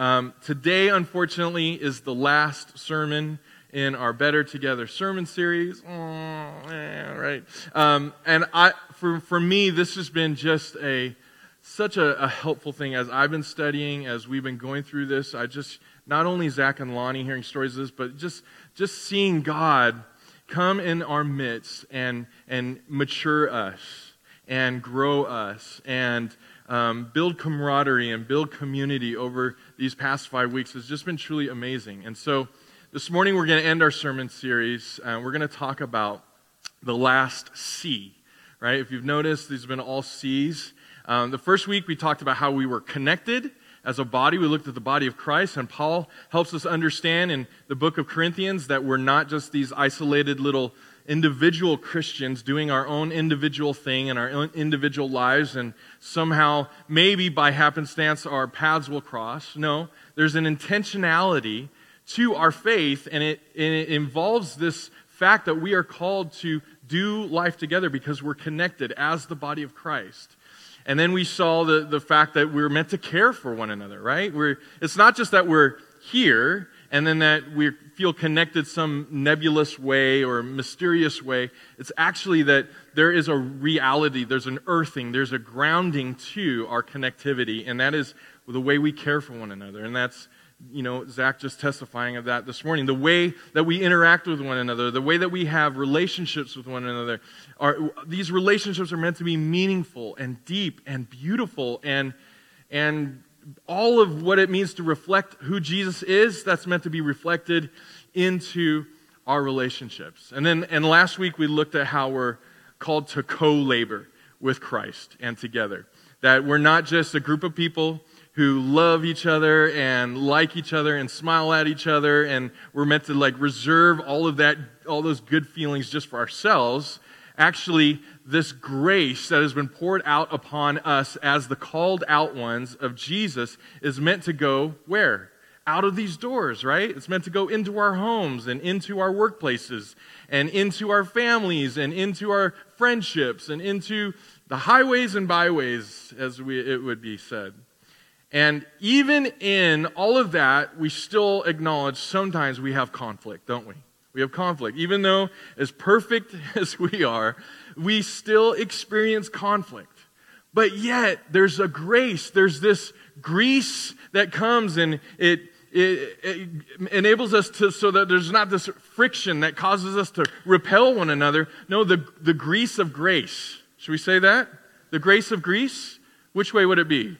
Um, today, unfortunately, is the last sermon in our Better Together sermon series. Oh, right. Um, and I, for, for me, this has been just a such a, a, helpful thing as I've been studying, as we've been going through this. I just not only Zach and Lonnie hearing stories of this, but just just seeing God come in our midst and and mature us and grow us and um, build camaraderie and build community over these past five weeks has just been truly amazing. And so this morning we're going to end our sermon series. Uh, we're going to talk about the last C, right? If you've noticed, these have been all C's. Um, the first week we talked about how we were connected as a body. We looked at the body of Christ, and Paul helps us understand in the book of Corinthians that we're not just these isolated little individual Christians doing our own individual thing in our own individual lives, and somehow, maybe by happenstance, our paths will cross. No, there's an intentionality to our faith, and it, and it involves this fact that we are called to do life together because we're connected as the body of Christ. And then we saw the, the fact that we're meant to care for one another, right? We're, it's not just that we're here and then that we feel connected some nebulous way or mysterious way. It's actually that there is a reality, there's an earthing, there's a grounding to our connectivity, and that is the way we care for one another. And that's, you know, Zach just testifying of that this morning. The way that we interact with one another, the way that we have relationships with one another, are, these relationships are meant to be meaningful and deep and beautiful and, and all of what it means to reflect who Jesus is, that's meant to be reflected into our relationships. And then, and last week we looked at how we're called to co labor with Christ and together. That we're not just a group of people who love each other and like each other and smile at each other, and we're meant to like reserve all of that, all those good feelings just for ourselves. Actually, this grace that has been poured out upon us as the called out ones of Jesus is meant to go where? Out of these doors, right? It's meant to go into our homes and into our workplaces and into our families and into our friendships and into the highways and byways, as we, it would be said. And even in all of that, we still acknowledge sometimes we have conflict, don't we? We have conflict. Even though as perfect as we are, we still experience conflict. But yet, there's a grace, there's this grease that comes and it, it, it, enables us to, so that there's not this friction that causes us to repel one another. No, the, the grease of grace. Should we say that? The grace of grease? Which way would it be?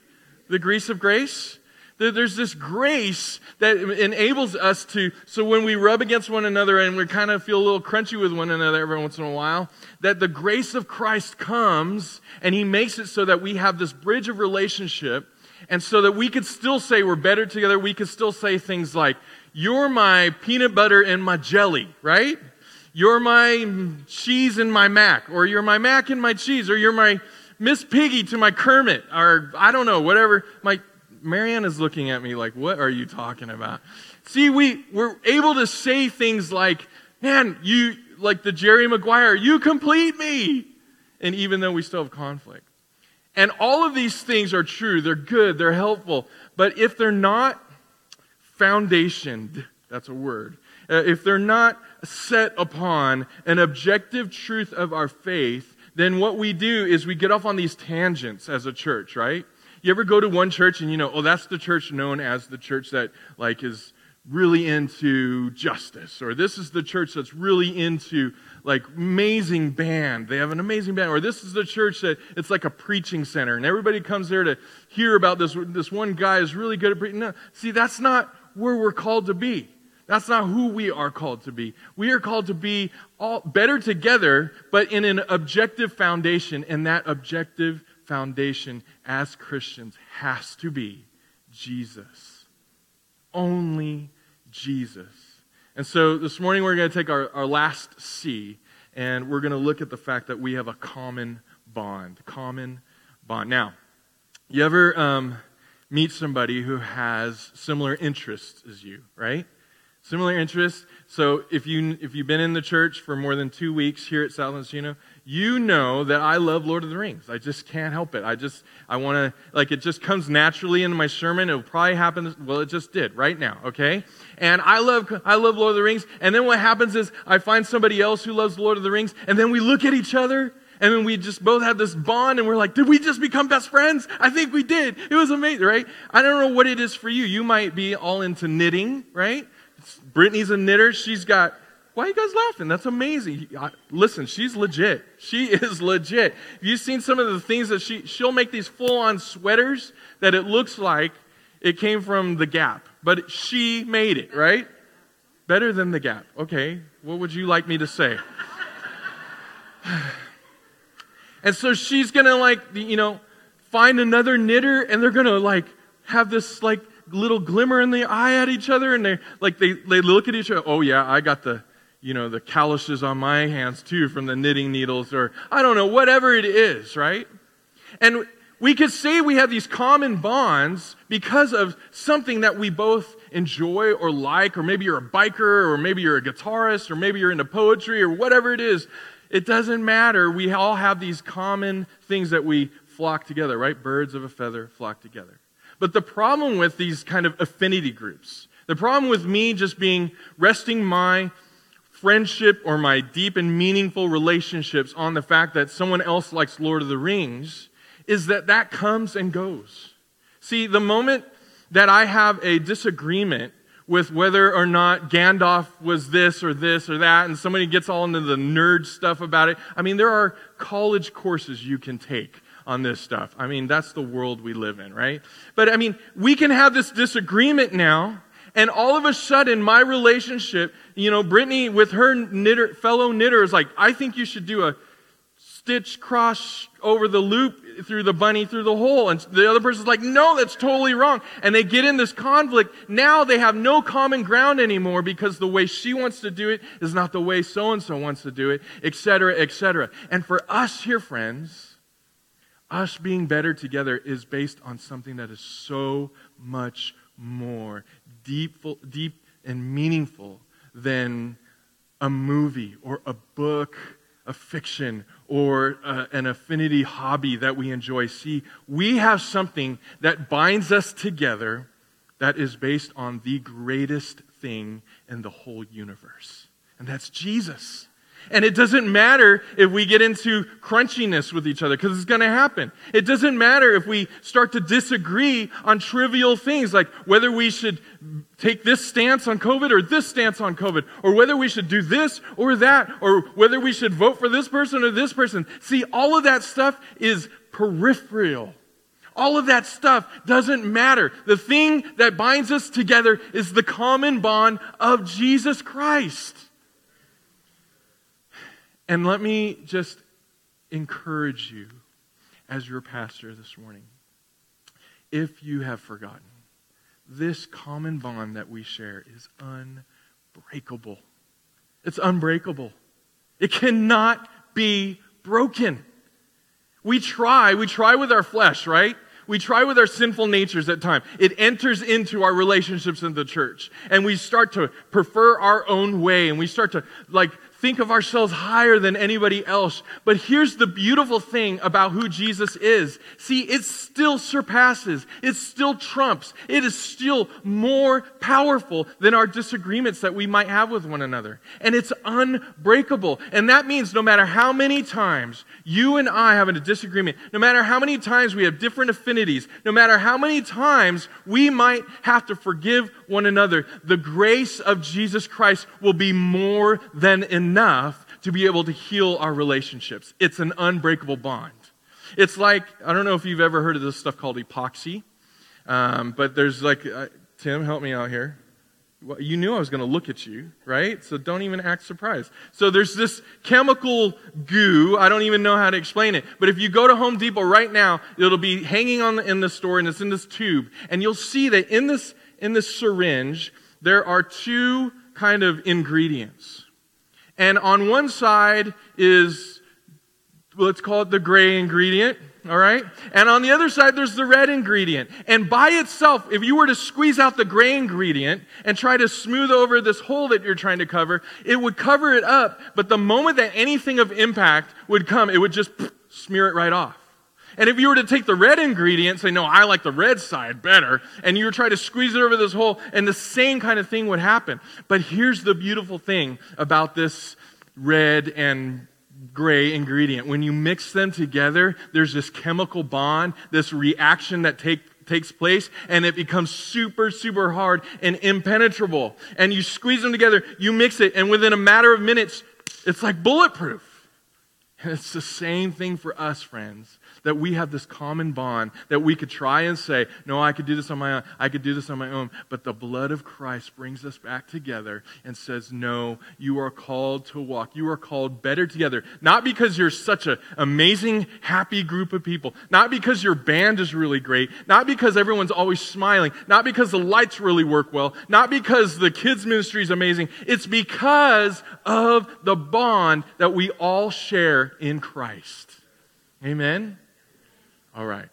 The grease of grace? There's this grace that enables us to, so when we rub against one another and we kind of feel a little crunchy with one another every once in a while, that the grace of Christ comes and He makes it so that we have this bridge of relationship and so that we could still say we're better together. We could still say things like, You're my peanut butter and my jelly, right? You're my cheese and my mac, or you're my mac and my cheese, or you're my Miss Piggy to my Kermit, or I don't know, whatever. My Marianne is looking at me like, what are you talking about? See, we, we're able to say things like, man, you, like the Jerry Maguire, you complete me. And even though we still have conflict. And all of these things are true. They're good. They're helpful. But if they're not foundationed, that's a word. Uh, if they're not set upon an objective truth of our faith, then what we do is we get off on these tangents as a church, right? You ever go to one church and you know, oh, that's the church known as the church that like is really into justice, or this is the church that's really into like amazing band. They have an amazing band, or this is the church that it's like a preaching center, and everybody comes there to hear about this. This one guy is really good at preaching. No, see, that's not where we're called to be. That's not who we are called to be. We are called to be all better together, but in an objective foundation, and that objective foundation as Christians has to be Jesus. Only Jesus. And so this morning we're going to take our, our last C and we're going to look at the fact that we have a common bond. Common bond. Now, you ever um, meet somebody who has similar interests as you, right? Similar interests. So if you if you've been in the church for more than two weeks here at South Encino, you know that I love Lord of the Rings. I just can't help it. I just I want to like it just comes naturally into my sermon. It'll probably happen. Well, it just did right now. Okay, and I love I love Lord of the Rings. And then what happens is I find somebody else who loves Lord of the Rings, and then we look at each other. And then we just both have this bond, and we're like, did we just become best friends? I think we did. It was amazing, right? I don't know what it is for you. You might be all into knitting, right? Brittany's a knitter. She's got, why are you guys laughing? That's amazing. Listen, she's legit. She is legit. Have you seen some of the things that she, she'll make these full on sweaters that it looks like it came from the Gap, but she made it, right? Better than the Gap. Okay, what would you like me to say? and so she's gonna like, you know, find another knitter and they're gonna like have this like little glimmer in the eye at each other and they like they, they look at each other oh yeah i got the you know the calluses on my hands too from the knitting needles or i don't know whatever it is right? And we could say we have these common bonds because of something that we both enjoy or like or maybe you're a biker or maybe you're a guitarist or maybe you're into poetry or whatever it is. It doesn't matter. We all have these common things that we flock together right? Birds of a feather flock together but the problem with these kind of affinity groups, the problem with me just being resting my friendship or my deep and meaningful relationships on the fact that someone else likes Lord of the Rings is that that comes and goes. See, the moment that I have a disagreement with whether or not Gandalf was this or this or that, and somebody gets all into the nerd stuff about it. I mean, there are college courses you can take on this stuff. I mean, that's the world we live in, right? But I mean, we can have this disagreement now, and all of a sudden, my relationship, you know, Brittany with her knitter, fellow knitter is like, I think you should do a stitch cross over the loop through the bunny through the hole. And the other person's like, no, that's totally wrong. And they get in this conflict. Now they have no common ground anymore because the way she wants to do it is not the way so and so wants to do it, etc., etc. And for us here, friends, us being better together is based on something that is so much more deep, deep and meaningful than a movie or a book, a fiction, or uh, an affinity hobby that we enjoy. See, we have something that binds us together that is based on the greatest thing in the whole universe, and that's Jesus. And it doesn't matter if we get into crunchiness with each other, because it's going to happen. It doesn't matter if we start to disagree on trivial things, like whether we should take this stance on COVID or this stance on COVID, or whether we should do this or that, or whether we should vote for this person or this person. See, all of that stuff is peripheral. All of that stuff doesn't matter. The thing that binds us together is the common bond of Jesus Christ. And let me just encourage you as your pastor this morning. If you have forgotten, this common bond that we share is unbreakable. It's unbreakable. It cannot be broken. We try, we try with our flesh, right? We try with our sinful natures at times. It enters into our relationships in the church. And we start to prefer our own way and we start to like think of ourselves higher than anybody else. But here's the beautiful thing about who Jesus is. See, it still surpasses, it still trumps, it is still more powerful than our disagreements that we might have with one another. And it's unbreakable. And that means no matter how many times you and I have a disagreement, no matter how many times we have different affinities, no matter how many times we might have to forgive one another, the grace of Jesus Christ will be more than enough to be able to heal our relationships. It's an unbreakable bond. It's like, I don't know if you've ever heard of this stuff called epoxy, um, but there's like, uh, Tim, help me out here. Well, you knew I was going to look at you, right? So don't even act surprised. So there's this chemical goo. I don't even know how to explain it. But if you go to Home Depot right now, it'll be hanging on the, in the store and it's in this tube. And you'll see that in this in this syringe, there are two kind of ingredients. And on one side is, let's call it the gray ingredient, all right? And on the other side, there's the red ingredient. And by itself, if you were to squeeze out the gray ingredient and try to smooth over this hole that you're trying to cover, it would cover it up, but the moment that anything of impact would come, it would just smear it right off. And if you were to take the red ingredient, say, no, I like the red side better, and you were trying to squeeze it over this hole, and the same kind of thing would happen. But here's the beautiful thing about this red and gray ingredient. When you mix them together, there's this chemical bond, this reaction that take, takes place, and it becomes super, super hard and impenetrable. And you squeeze them together, you mix it, and within a matter of minutes, it's like bulletproof. And it's the same thing for us, friends that we have this common bond that we could try and say, No, I could do this on my own. I could do this on my own. But the blood of Christ brings us back together and says, No, you are called to walk. You are called better together. Not because you're such an amazing, happy group of people. Not because your band is really great. Not because everyone's always smiling. Not because the lights really work well. Not because the kids' ministry is amazing. It's because of the bond that we all share in Christ. Amen? All right.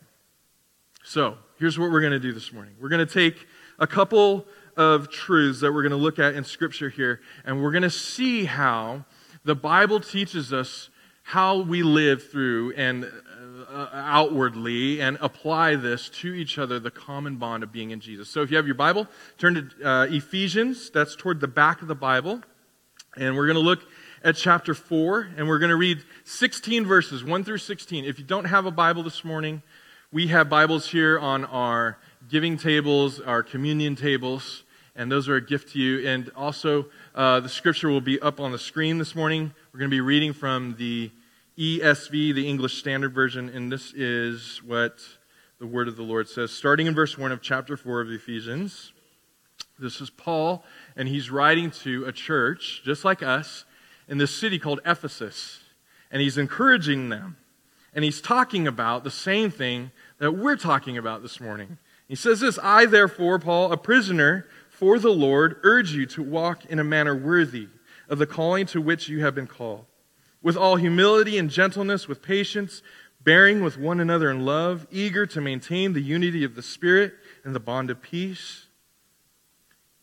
So, here's what we're going to do this morning. We're going to take a couple of truths that we're going to look at in Scripture here, and we're going to see how the Bible teaches us how we live through and uh, outwardly and apply this to each other, the common bond of being in Jesus. So, if you have your Bible, turn to uh, Ephesians. That's toward the back of the Bible. And we're going to look at chapter 4, and we're going to read 16 verses, 1 through 16. If you don't have a Bible this morning, we have Bibles here on our giving tables, our communion tables, and those are a gift to you. And also, uh, the scripture will be up on the screen this morning. We're going to be reading from the ESV, the English Standard Version, and this is what the word of the Lord says. Starting in verse 1 of chapter 4 of Ephesians, this is Paul, and he's writing to a church just like us in this city called Ephesus. And he's encouraging them. And he's talking about the same thing that we're talking about this morning. He says this I, therefore, Paul, a prisoner for the Lord, urge you to walk in a manner worthy of the calling to which you have been called, with all humility and gentleness, with patience, bearing with one another in love, eager to maintain the unity of the Spirit and the bond of peace.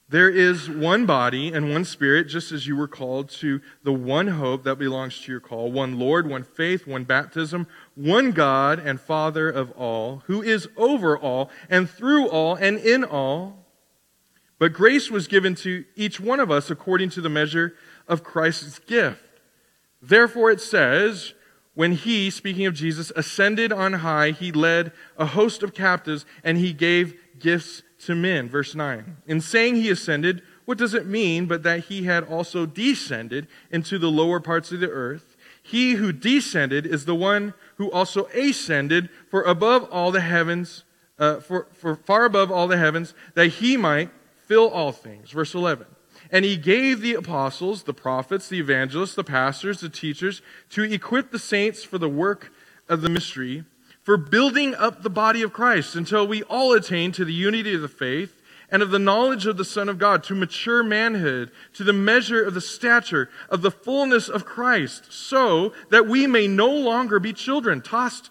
There is one body and one spirit, just as you were called to the one hope that belongs to your call one Lord, one faith, one baptism, one God and Father of all, who is over all and through all and in all. But grace was given to each one of us according to the measure of Christ's gift. Therefore it says, when he, speaking of Jesus, ascended on high, he led a host of captives and he gave gifts to men. Verse 9. In saying he ascended, what does it mean but that he had also descended into the lower parts of the earth? He who descended is the one who also ascended for above all the heavens, uh, for, for far above all the heavens, that he might fill all things. Verse 11. And he gave the apostles, the prophets, the evangelists, the pastors, the teachers to equip the saints for the work of the mystery for building up the body of Christ until we all attain to the unity of the faith and of the knowledge of the Son of God, to mature manhood, to the measure of the stature of the fullness of Christ, so that we may no longer be children, tossed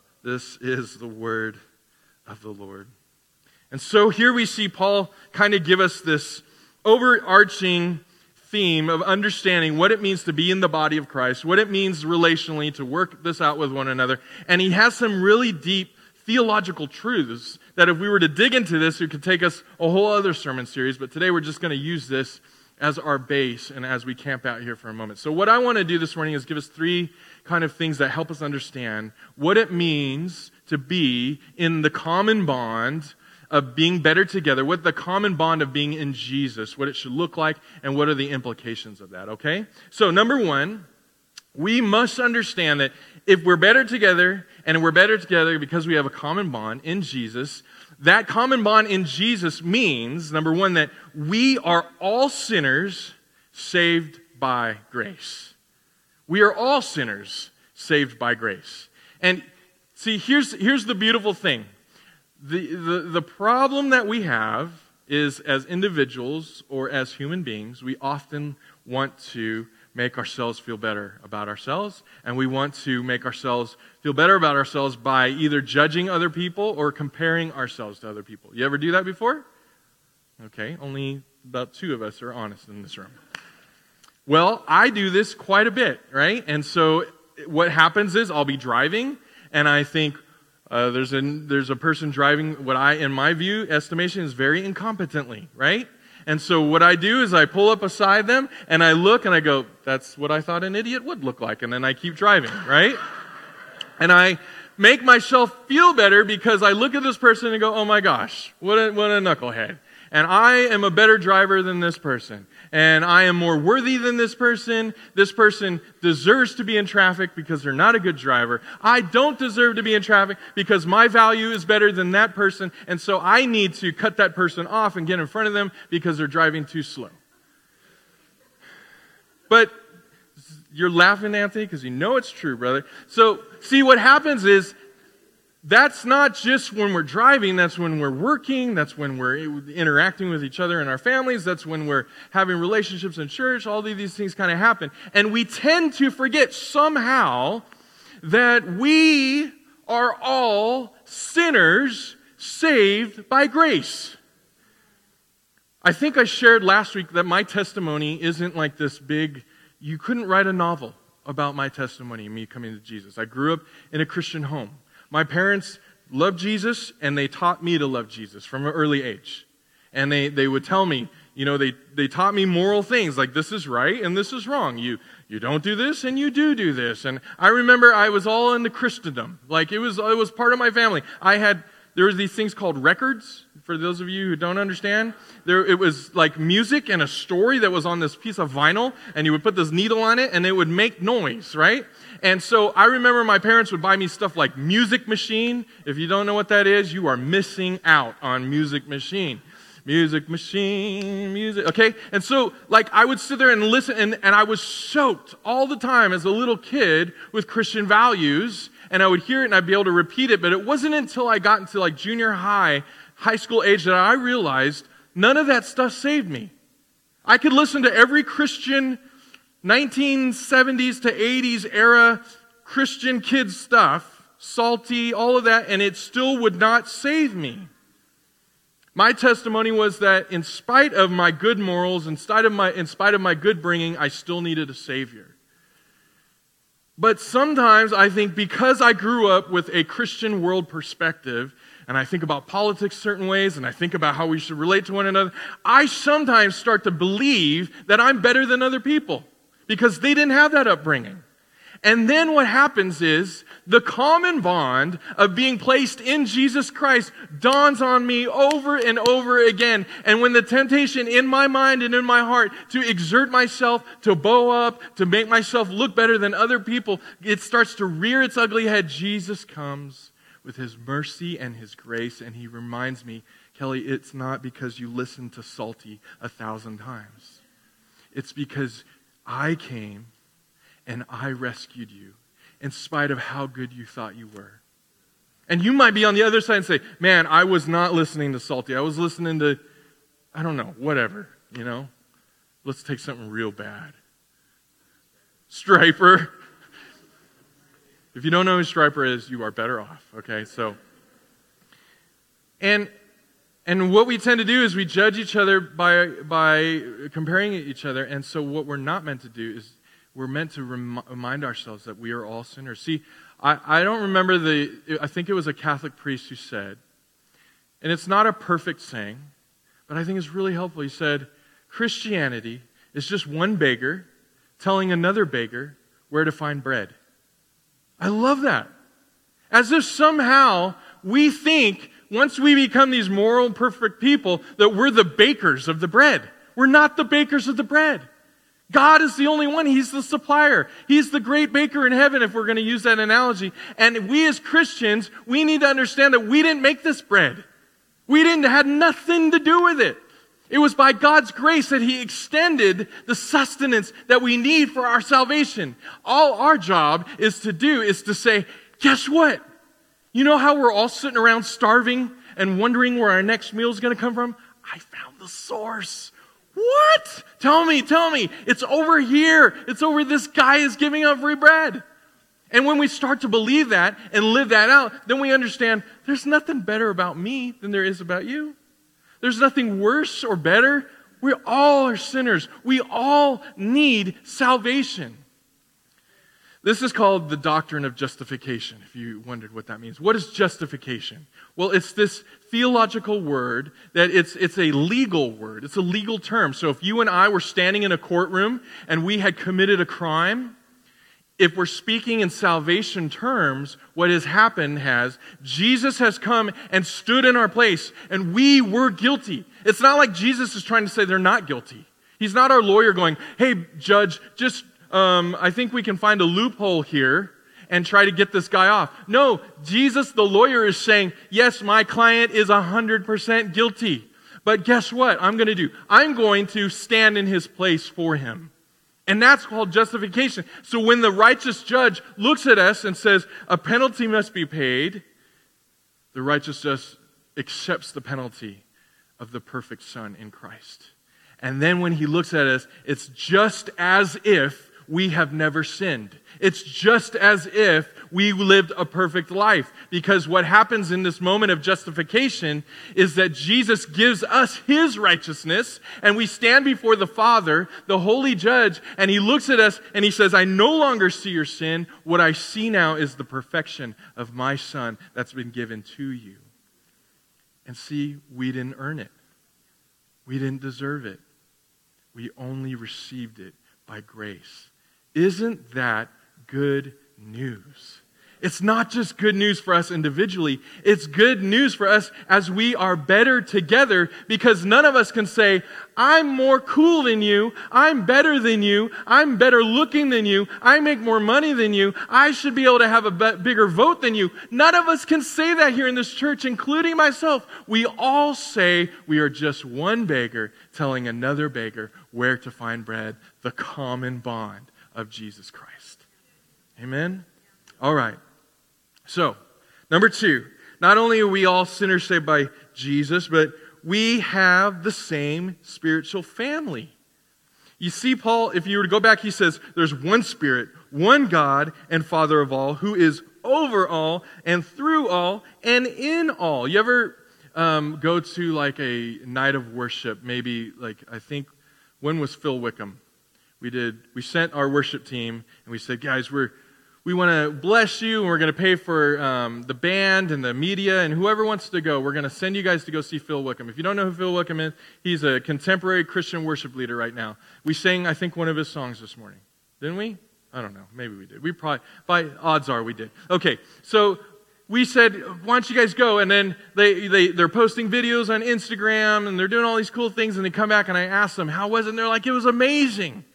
This is the word of the Lord. And so here we see Paul kind of give us this overarching theme of understanding what it means to be in the body of Christ, what it means relationally to work this out with one another. And he has some really deep theological truths that if we were to dig into this, it could take us a whole other sermon series. But today we're just going to use this as our base and as we camp out here for a moment. So, what I want to do this morning is give us three kind of things that help us understand what it means to be in the common bond of being better together, what the common bond of being in Jesus, what it should look like, and what are the implications of that, okay? So, number one, we must understand that if we're better together and we're better together because we have a common bond in Jesus. That common bond in Jesus means, number one, that we are all sinners saved by grace. We are all sinners saved by grace. And see, here's, here's the beautiful thing the, the, the problem that we have is as individuals or as human beings, we often want to make ourselves feel better about ourselves, and we want to make ourselves feel better about ourselves by either judging other people or comparing ourselves to other people. You ever do that before? Okay, only about two of us are honest in this room. Well, I do this quite a bit, right? And so what happens is I'll be driving and I think uh, there's, a, there's a person driving what I, in my view, estimation is very incompetently, right? And so what I do is I pull up beside them and I look and I go, that's what I thought an idiot would look like. And then I keep driving, right? and I make myself feel better because I look at this person and go, oh my gosh, what a, what a knucklehead. And I am a better driver than this person and I am more worthy than this person. This person deserves to be in traffic because they're not a good driver. I don't deserve to be in traffic because my value is better than that person, and so I need to cut that person off and get in front of them because they're driving too slow. But you're laughing, Anthony, because you know it's true, brother. So, see, what happens is that's not just when we're driving, that's when we're working, that's when we're interacting with each other in our families, that's when we're having relationships in church. All of these things kind of happen. And we tend to forget somehow that we are all sinners saved by grace. I think I shared last week that my testimony isn't like this big, you couldn't write a novel about my testimony, me coming to Jesus. I grew up in a Christian home. My parents loved Jesus and they taught me to love Jesus from an early age. And they, they would tell me, you know, they, they taught me moral things like this is right and this is wrong. You, you don't do this and you do do this. And I remember I was all into Christendom. Like it was, it was part of my family. I had, there was these things called records for those of you who don't understand. There, it was like music and a story that was on this piece of vinyl, and you would put this needle on it, and it would make noise, right? And so I remember my parents would buy me stuff like Music Machine. If you don't know what that is, you are missing out on Music Machine. Music Machine, music. Okay? And so, like, I would sit there and listen, and, and I was soaked all the time as a little kid with Christian values, and I would hear it and I'd be able to repeat it, but it wasn't until I got into like junior high, high school age that I realized none of that stuff saved me. I could listen to every Christian 1970s to 80s era Christian kids stuff, salty, all of that, and it still would not save me. My testimony was that in spite of my good morals, in spite of my, in spite of my good bringing, I still needed a Savior. But sometimes I think because I grew up with a Christian world perspective, and I think about politics certain ways, and I think about how we should relate to one another, I sometimes start to believe that I'm better than other people because they didn't have that upbringing. And then what happens is the common bond of being placed in Jesus Christ dawns on me over and over again. And when the temptation in my mind and in my heart to exert myself, to bow up, to make myself look better than other people, it starts to rear its ugly head. Jesus comes with his mercy and his grace, and he reminds me, Kelly, it's not because you listened to Salty a thousand times. It's because I came and I rescued you in spite of how good you thought you were. And you might be on the other side and say, man, I was not listening to Salty. I was listening to, I don't know, whatever, you know? Let's take something real bad. Stryper. If you don't know who Stryper is, you are better off, okay? So, and and what we tend to do is we judge each other by, by comparing each other. And so, what we're not meant to do is we're meant to remind ourselves that we are all sinners. See, I, I don't remember the, I think it was a Catholic priest who said, and it's not a perfect saying, but I think it's really helpful. He said, Christianity is just one beggar telling another beggar where to find bread. I love that. As if somehow we think once we become these moral, perfect people, that we're the bakers of the bread. We're not the bakers of the bread. God is the only one. He's the supplier. He's the great baker in heaven, if we're going to use that analogy. And we as Christians, we need to understand that we didn't make this bread. We didn't, had nothing to do with it. It was by God's grace that He extended the sustenance that we need for our salvation. All our job is to do is to say, guess what? You know how we're all sitting around starving and wondering where our next meal is going to come from? I found the source. What? Tell me, tell me. It's over here. It's over this guy is giving up free bread. And when we start to believe that and live that out, then we understand there's nothing better about me than there is about you. There's nothing worse or better. We all are sinners. We all need salvation. This is called the doctrine of justification, if you wondered what that means. What is justification? Well, it's this theological word that it's, it's a legal word. It's a legal term. So if you and I were standing in a courtroom and we had committed a crime, if we're speaking in salvation terms, what has happened has Jesus has come and stood in our place, and we were guilty. It's not like Jesus is trying to say they're not guilty. He's not our lawyer going, hey, judge, just, um, I think we can find a loophole here and try to get this guy off. No, Jesus, the lawyer, is saying, yes, my client is 100% guilty. But guess what I'm going to do? I'm going to stand in his place for him. And that's called justification. So when the righteous judge looks at us and says, a penalty must be paid, the righteous judge accepts the penalty of the perfect Son in Christ. And then when he looks at us, it's just as if we have never sinned. It's just as if we lived a perfect life. Because what happens in this moment of justification is that Jesus gives us his righteousness, and we stand before the Father, the holy judge, and he looks at us and he says, I no longer see your sin. What I see now is the perfection of my Son that's been given to you. And see, we didn't earn it, we didn't deserve it. We only received it by grace. Isn't that good news? It's not just good news for us individually. It's good news for us as we are better together because none of us can say, I'm more cool than you. I'm better than you. I'm better looking than you. I make more money than you. I should be able to have a bigger vote than you. None of us can say that here in this church, including myself. We all say we are just one beggar telling another beggar where to find bread, the common bond of Jesus Christ. Amen? All right. So, number two, not only are we all sinners saved by Jesus, but we have the same spiritual family. You see, Paul, if you were to go back, he says, There's one Spirit, one God and Father of all, who is over all and through all and in all. You ever um, go to like a night of worship? Maybe, like, I think, when was Phil Wickham? We did, we sent our worship team and we said, Guys, we're we want to bless you, and we're going to pay for um, the band and the media, and whoever wants to go, we're going to send you guys to go see Phil Wickham. If you don't know who Phil Wickham is, he's a contemporary Christian worship leader right now. We sang, I think, one of his songs this morning. Didn't we? I don't know. Maybe we did. We probably, by odds are, we did. Okay, so we said, why don't you guys go? And then they, they, they're posting videos on Instagram, and they're doing all these cool things, and they come back, and I ask them, how was it? And they're like, it was amazing.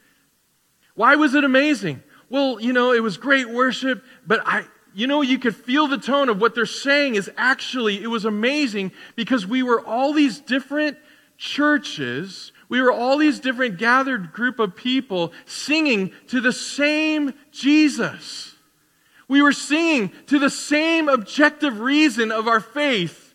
Why was it amazing? well, you know, it was great worship, but I, you know, you could feel the tone of what they're saying is actually, it was amazing because we were all these different churches, we were all these different gathered group of people singing to the same Jesus. We were singing to the same objective reason of our faith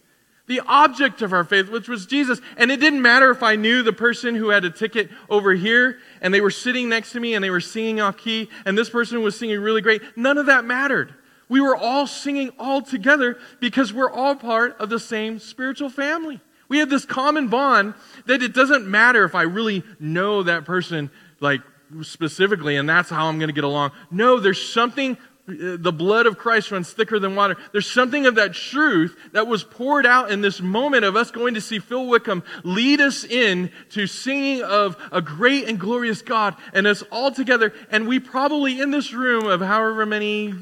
the object of our faith, which was Jesus. And it didn't matter if I knew the person who had a ticket over here and they were sitting next to me and they were singing off key and this person was singing really great. None of that mattered. We were all singing all together because we're all part of the same spiritual family. We have this common bond that it doesn't matter if I really know that person like specifically and that's how I'm going to get along. No, there's something the blood of Christ runs thicker than water. There's something of that truth that was poured out in this moment of us going to see Phil Wickham lead us in to singing of a great and glorious God and us all together. And we probably in this room of however many,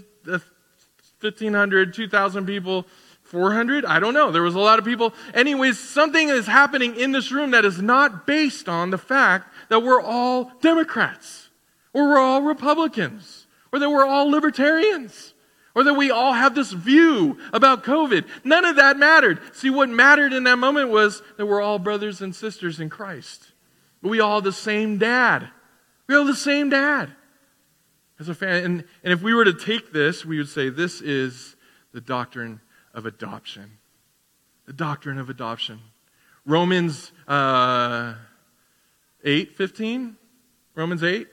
1,500, 2,000 people, 400? I don't know. There was a lot of people. Anyways, something is happening in this room that is not based on the fact that we're all Democrats, or we're all Republicans, or that we're all libertarians, or that we all have this view about COVID. None of that mattered. See, what mattered in that moment was that we're all brothers and sisters in Christ. We all the same dad. We all the same dad. As a fan, and, and if we were to take this, we would say this is the doctrine of adoption. The doctrine of adoption. Romans uh, 8 15, Romans 8,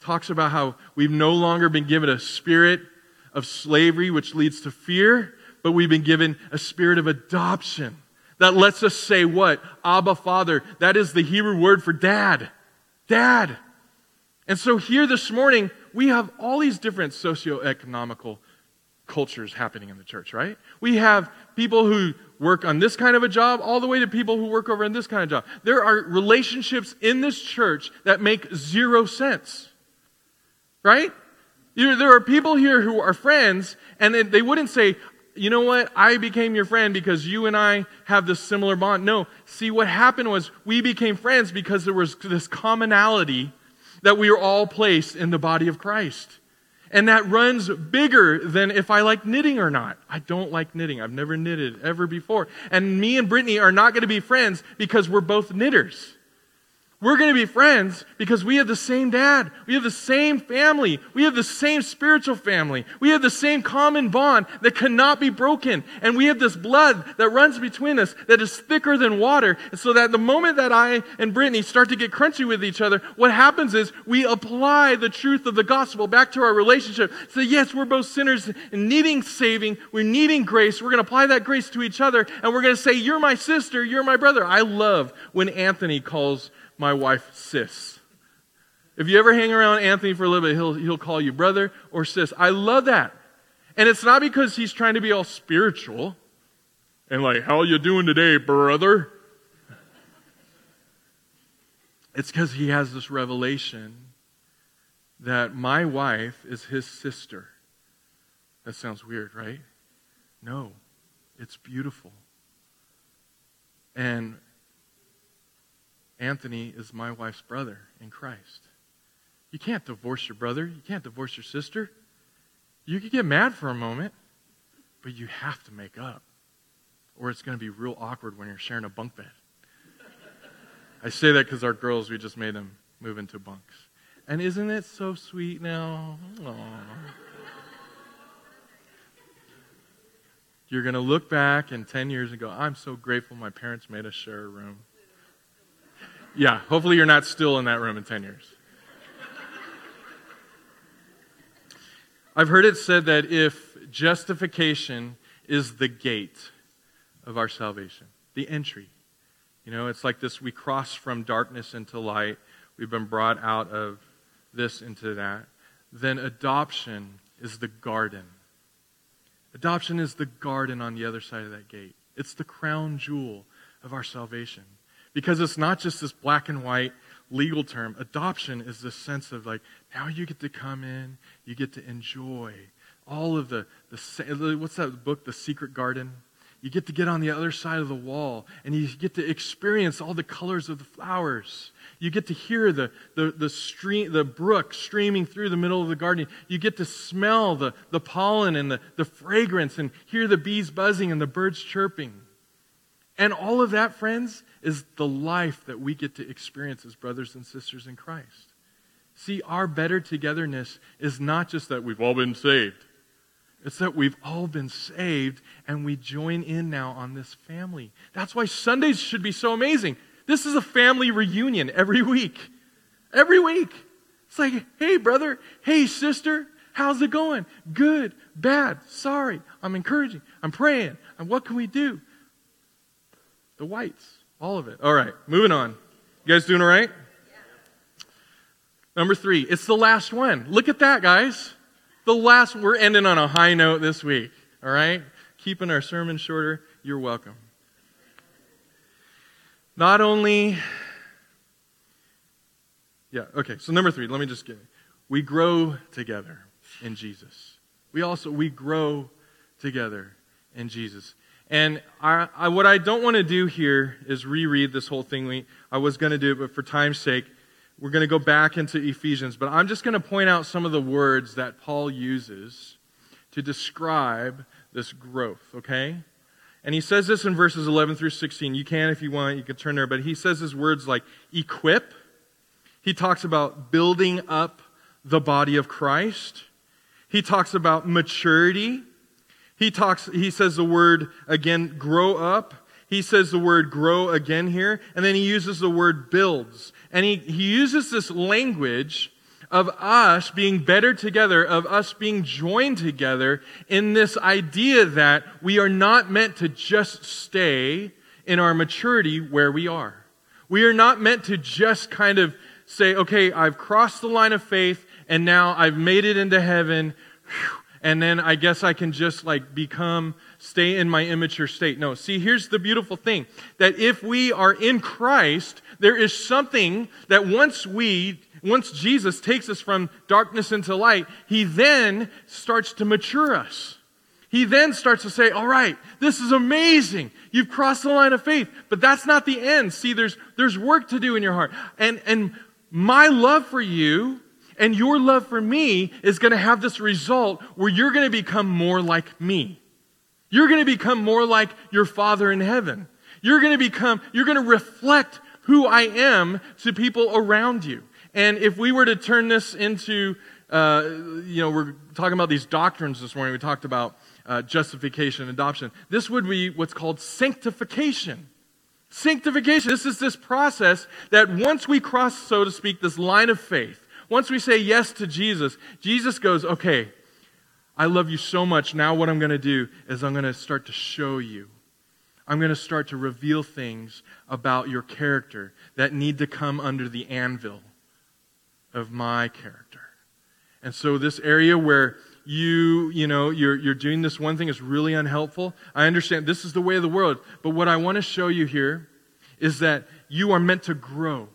talks about how we've no longer been given a spirit of slavery which leads to fear, but we've been given a spirit of adoption that lets us say what? Abba, Father. That is the Hebrew word for dad. Dad. And so here this morning, we have all these different socioeconomical cultures happening in the church, right? We have people who work on this kind of a job all the way to people who work over in this kind of job. There are relationships in this church that make zero sense, right? There are people here who are friends, and they wouldn't say, you know what? I became your friend because you and I have this similar bond. No. See, what happened was we became friends because there was this commonality that we are all placed in the body of Christ. And that runs bigger than if I like knitting or not. I don't like knitting. I've never knitted ever before. And me and Brittany are not going to be friends because we're both knitters. We're going to be friends because we have the same dad. We have the same family. We have the same spiritual family. We have the same common bond that cannot be broken. And we have this blood that runs between us that is thicker than water. And so that the moment that I and Brittany start to get crunchy with each other, what happens is we apply the truth of the gospel back to our relationship. So yes, we're both sinners and needing saving. We're needing grace. We're going to apply that grace to each other. And we're going to say, you're my sister. You're my brother. I love when Anthony calls my wife sis. If you ever hang around Anthony for a little bit, he'll, he'll call you brother or sis. I love that. And it's not because he's trying to be all spiritual and like, how you doing today, brother? It's because he has this revelation that my wife is his sister. That sounds weird, right? No, it's beautiful. And Anthony is my wife's brother in Christ. You can't divorce your brother. You can't divorce your sister. You can get mad for a moment, but you have to make up. Or it's going to be real awkward when you're sharing a bunk bed. I say that because our girls, we just made them move into bunks. And isn't it so sweet now? Aww. You're going to look back in 10 years and go, I'm so grateful my parents made us share a room. Yeah, hopefully you're not still in that room in 10 years. I've heard it said that if justification is the gate of our salvation, the entry, you know, it's like this we cross from darkness into light, we've been brought out of this into that, then adoption is the garden. Adoption is the garden on the other side of that gate. It's the crown jewel of our salvation. Because it's not just this black and white legal term. Adoption is this sense of like, now you get to come in, you get to enjoy all of the, the what's that book, The Secret Garden? You get to get on the other side of the wall and you get to experience all the colors of the flowers. You get to hear the, the, the, stream, the brook streaming through the middle of the garden. You get to smell the, the pollen and the, the fragrance and hear the bees buzzing and the birds chirping. And all of that, friends, is the life that we get to experience as brothers and sisters in Christ. See, our better togetherness is not just that we've all been saved, it's that we've all been saved and we join in now on this family. That's why Sundays should be so amazing. This is a family reunion every week. Every week. It's like, hey, brother, hey, sister, how's it going? Good, bad, sorry. I'm encouraging, I'm praying. And what can we do? The whites. All of it. All right, moving on. You guys doing all right? Number three, it's the last one. Look at that, guys. The last, we're ending on a high note this week, all right? Keeping our sermon shorter, you're welcome. Not only, yeah, okay, so number three, let me just get it. We grow together in Jesus. We also, we grow together in Jesus. And I, I, what I don't want to do here is reread this whole thing. We, I was going to do it, but for time's sake, we're going to go back into Ephesians. But I'm just going to point out some of the words that Paul uses to describe this growth, okay? And he says this in verses 11 through 16. You can, if you want, you can turn there. But he says his words like equip. He talks about building up the body of Christ. He talks about maturity. He talks, he says the word again, grow up. He says the word grow again here. And then he uses the word builds. And he, he uses this language of us being better together, of us being joined together in this idea that we are not meant to just stay in our maturity where we are. We are not meant to just kind of say, okay, I've crossed the line of faith and now I've made it into heaven. And then I guess I can just like become, stay in my immature state. No, see, here's the beautiful thing that if we are in Christ, there is something that once we once Jesus takes us from darkness into light, he then starts to mature us. He then starts to say, all right, this is amazing. You've crossed the line of faith, but that's not the end. See, there's, there's work to do in your heart. And, and my love for you and your love for me is going to have this result where you're going to become more like me. You're going to become more like your Father in heaven. You're going to become, you're going to reflect who I am to people around you. And if we were to turn this into, uh, you know, we're talking about these doctrines this morning. We talked about uh, justification, and adoption. This would be what's called sanctification. Sanctification. This is this process that once we cross, so to speak, this line of faith, once we say yes to Jesus, Jesus goes, okay, I love you so much. Now, what I'm going to do is I'm going to start to show you. I'm going to start to reveal things about your character that need to come under the anvil of my character. And so this area where you, you know, you're, you're doing this one thing is really unhelpful. I understand this is the way of the world. But what I want to show you here is that you are meant to grow.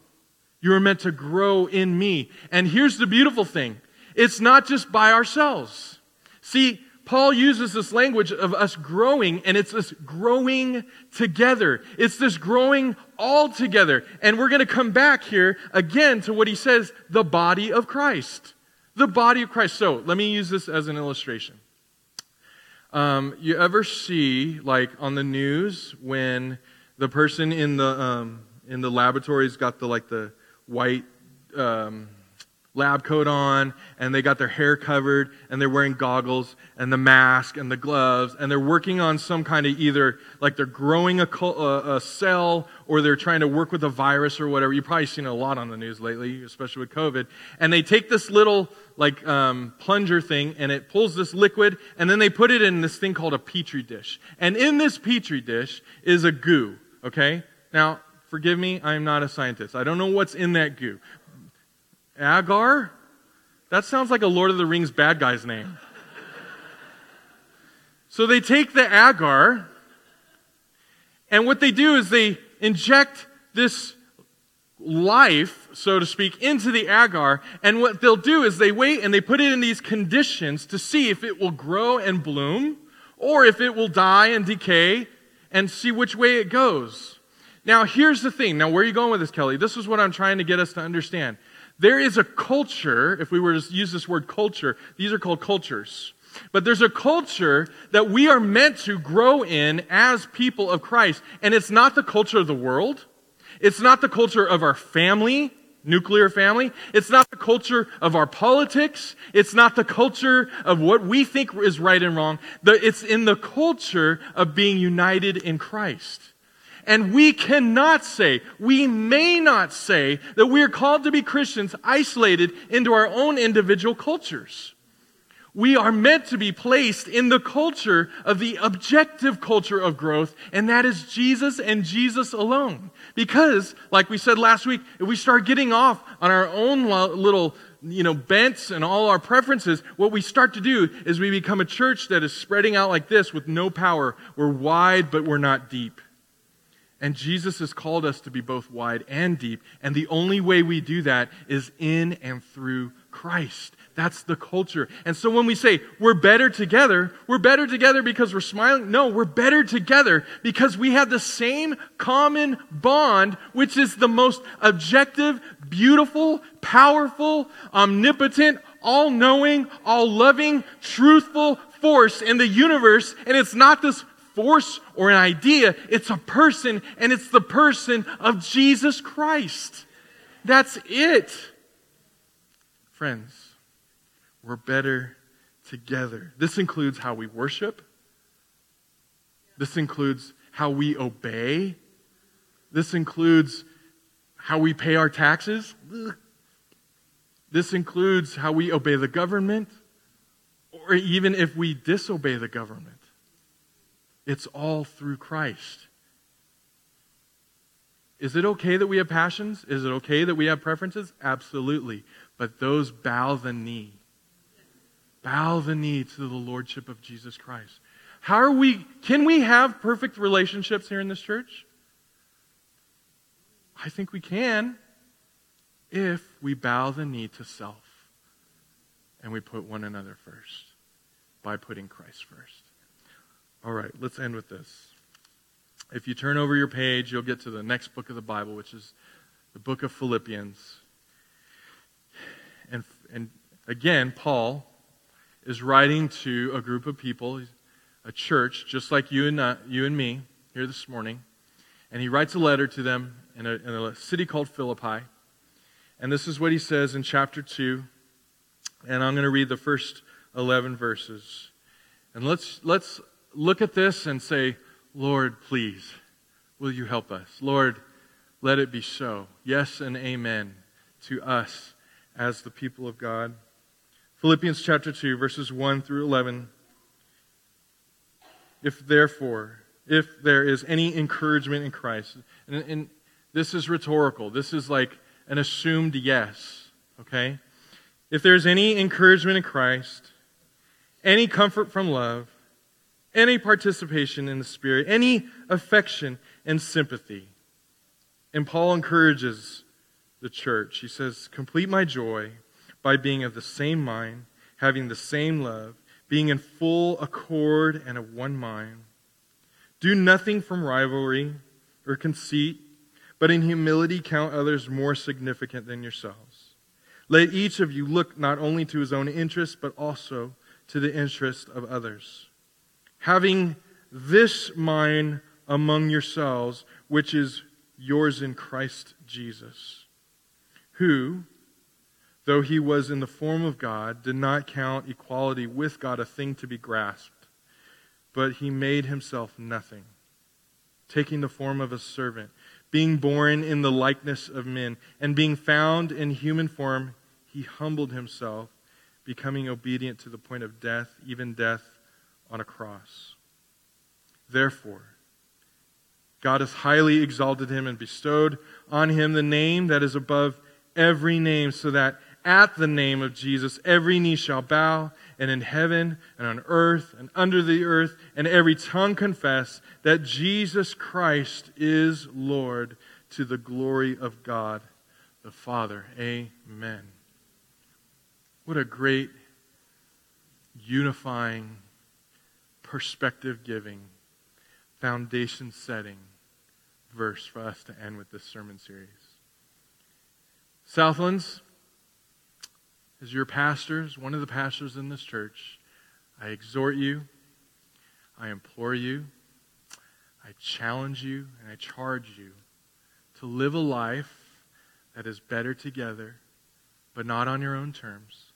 You are meant to grow in me. And here's the beautiful thing. It's not just by ourselves. See, Paul uses this language of us growing, and it's this growing together. It's this growing all together. And we're going to come back here again to what he says the body of Christ. The body of Christ. So let me use this as an illustration. Um, you ever see, like on the news, when the person in the um, in the laboratory's got the like the white um, lab coat on and they got their hair covered and they're wearing goggles and the mask and the gloves and they're working on some kind of either like they're growing a, a, a, cell or they're trying to work with a virus or whatever. You've probably seen a lot on the news lately especially with covid. And they take this little like um, plunger thing and it pulls this liquid and then they put it in this thing called a petri dish. And in this petri dish is a goo okay? Now forgive me i'm not a scientist i don't know what's in that goo Agar? That sounds like a Lord of the Rings bad guy's name. so they take the agar, and what they do is they inject this life, so to speak, into the agar. And what they'll do is they wait and they put it in these conditions to see if it will grow and bloom or if it will die and decay and see which way it goes. Now, here's the thing. Now, where are you going with this, Kelly? This is what I'm trying to get us to understand. There is a culture, if we were to use this word culture, these are called cultures. But there's a culture that we are meant to grow in as people of Christ. And it's not the culture of the world. It's not the culture of our family, nuclear family. It's not the culture of our politics. It's not the culture of what we think is right and wrong. It's in the culture of being united in Christ. And we cannot say, we may not say that we are called to be Christians isolated into our own individual cultures. We are meant to be placed in the culture of the objective culture of growth, and that is Jesus and Jesus alone. Because, like we said last week, if we start getting off on our own little you know, bents and all our preferences, what we start to do is we become a church that is spreading out like this with no power. We're wide, but we're not deep. And Jesus has called us to be both wide and deep. And the only way we do that is in and through Christ. That's the culture. And so when we say we're better together, we're better together because we're smiling. No, we're better together because we have the same common bond, which is the most objective, beautiful, powerful, omnipotent, all knowing, all loving, truthful force in the universe. And it's not this force or an idea, it's a person, and it's the person of Jesus Christ. That's it. Friends, we're better together. This includes how we worship, this includes how we obey, this includes how we pay our taxes. This includes how we obey the government, or even if we disobey the government. It's all through Christ. Is it okay that we have passions? Is it okay that we have preferences? Absolutely. But those bow the knee. Bow the knee to the lordship of Jesus Christ. How are we can we have perfect relationships here in this church? I think we can if we bow the knee to self and we put one another first by putting Christ first. All right, let's end with this. If you turn over your page, you'll get to the next book of the Bible, which is the book of Philippians. And, and again, Paul is writing to a group of people, a church, just like you and, uh, you and me here this morning. And he writes a letter to them in a, in a city called Philippi. And this is what he says in chapter 2. And I'm going to read the first 11 verses. And let's, let's look at this and say, Lord, please, will you help us? Lord, let it be so. Yes and amen to us as the people of God. Philippians chapter 2, verses 1 through 11. If therefore, if there is any encouragement in Christ, and, and this is rhetorical, this is like an assumed yes, okay? If there's any encouragement in Christ, any comfort from love, any participation in the Spirit, any affection and sympathy. And Paul encourages the church. He says, Complete my joy by being of the same mind, having the same love, being in full accord and of one mind. Do nothing from rivalry or conceit, but in humility count others more significant than yourselves. Let each of you look not only to his own interest, but also to the interest of others having this mind among yourselves, which is yours in Christ Jesus, who, though he was in the form of God, did not count equality with God a thing to be grasped, but he made himself nothing, taking the form of a servant, being born in the likeness of men, and being found in human form, he humbled himself, becoming obedient to the point of death, even death on a cross. Therefore, God has highly exalted him and bestowed on him the name that is above every name, so that at the name of Jesus every knee shall bow, and in heaven and on earth and under the earth, and every tongue confess that Jesus Christ is Lord to the glory of God the Father. Amen. What a great unifying perspective giving, foundation setting verse for us to end with this sermon series. Southlands, as your pastors, one of the pastors in this church, I exhort you, I implore you, I challenge you, and I charge you to live a life that is better together, but not on your own terms.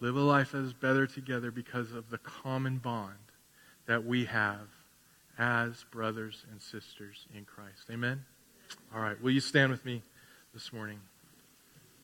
Live a life that is better together because of the common bond that we have as brothers and sisters in Christ. Amen? All right. Will you stand with me this morning?